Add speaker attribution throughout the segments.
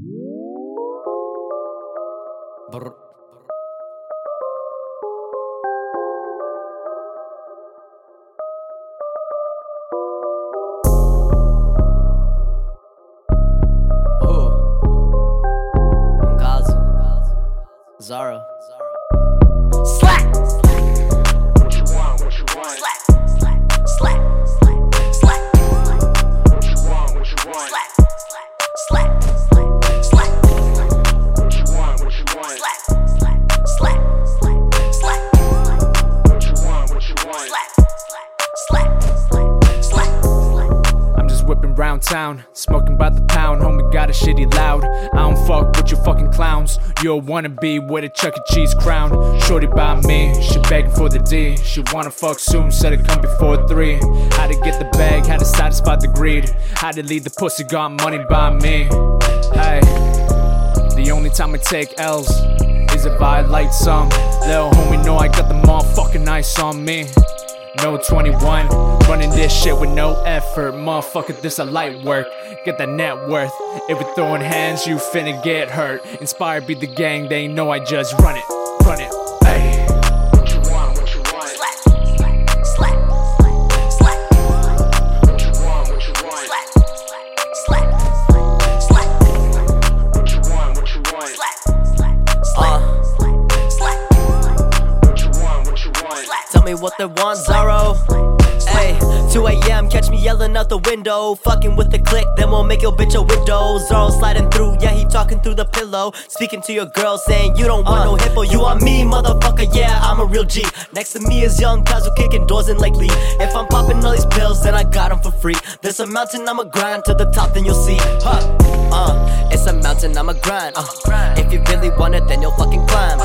Speaker 1: Oh. Um.
Speaker 2: Zaro. Town, smoking by the pound. Homie got a shitty loud. I don't fuck with you fucking clowns. You a wannabe with a Chuck E. Cheese crown. Shorty by me, she begging for the D. She wanna fuck soon, said it come before three. How to get the bag, how to satisfy the greed. How to lead the pussy, got money by me. Hey, the only time I take L's is if I light some. Little homie know I got the motherfucking ice on me. No 21, running this shit with no effort. Motherfucker, this a light work. Get the net worth. If we throwing hands, you finna get hurt. Inspired be the gang, they know I just run it, run it.
Speaker 1: Me what they want, Zaro. Hey, 2 a.m. Catch me yelling out the window. Fucking with the click, then we'll make your bitch a widow. Zaro sliding through, yeah, he talking through the pillow. Speaking to your girl, saying you don't want no hippo, you want me, motherfucker. Yeah, I'm a real G. Next to me is young Khazu kicking doors in Lakely. If I'm popping all these pills, then I got them for free. There's a mountain, I'ma grind to the top, then you'll see. Huh, uh, it's a mountain, I'ma grind. Uh, if you really want it, then you'll fucking climb.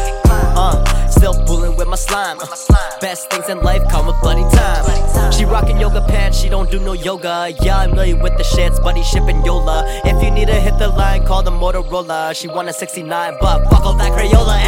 Speaker 1: Uh, still fooling with my slime. Uh, best things in life come with bloody time. She rockin' yoga pants, she don't do no yoga. Yeah, I'm really with the shits, buddy shipping Yola. If you need to hit the line, call the Motorola. She want a 69, but fuck all that Crayola.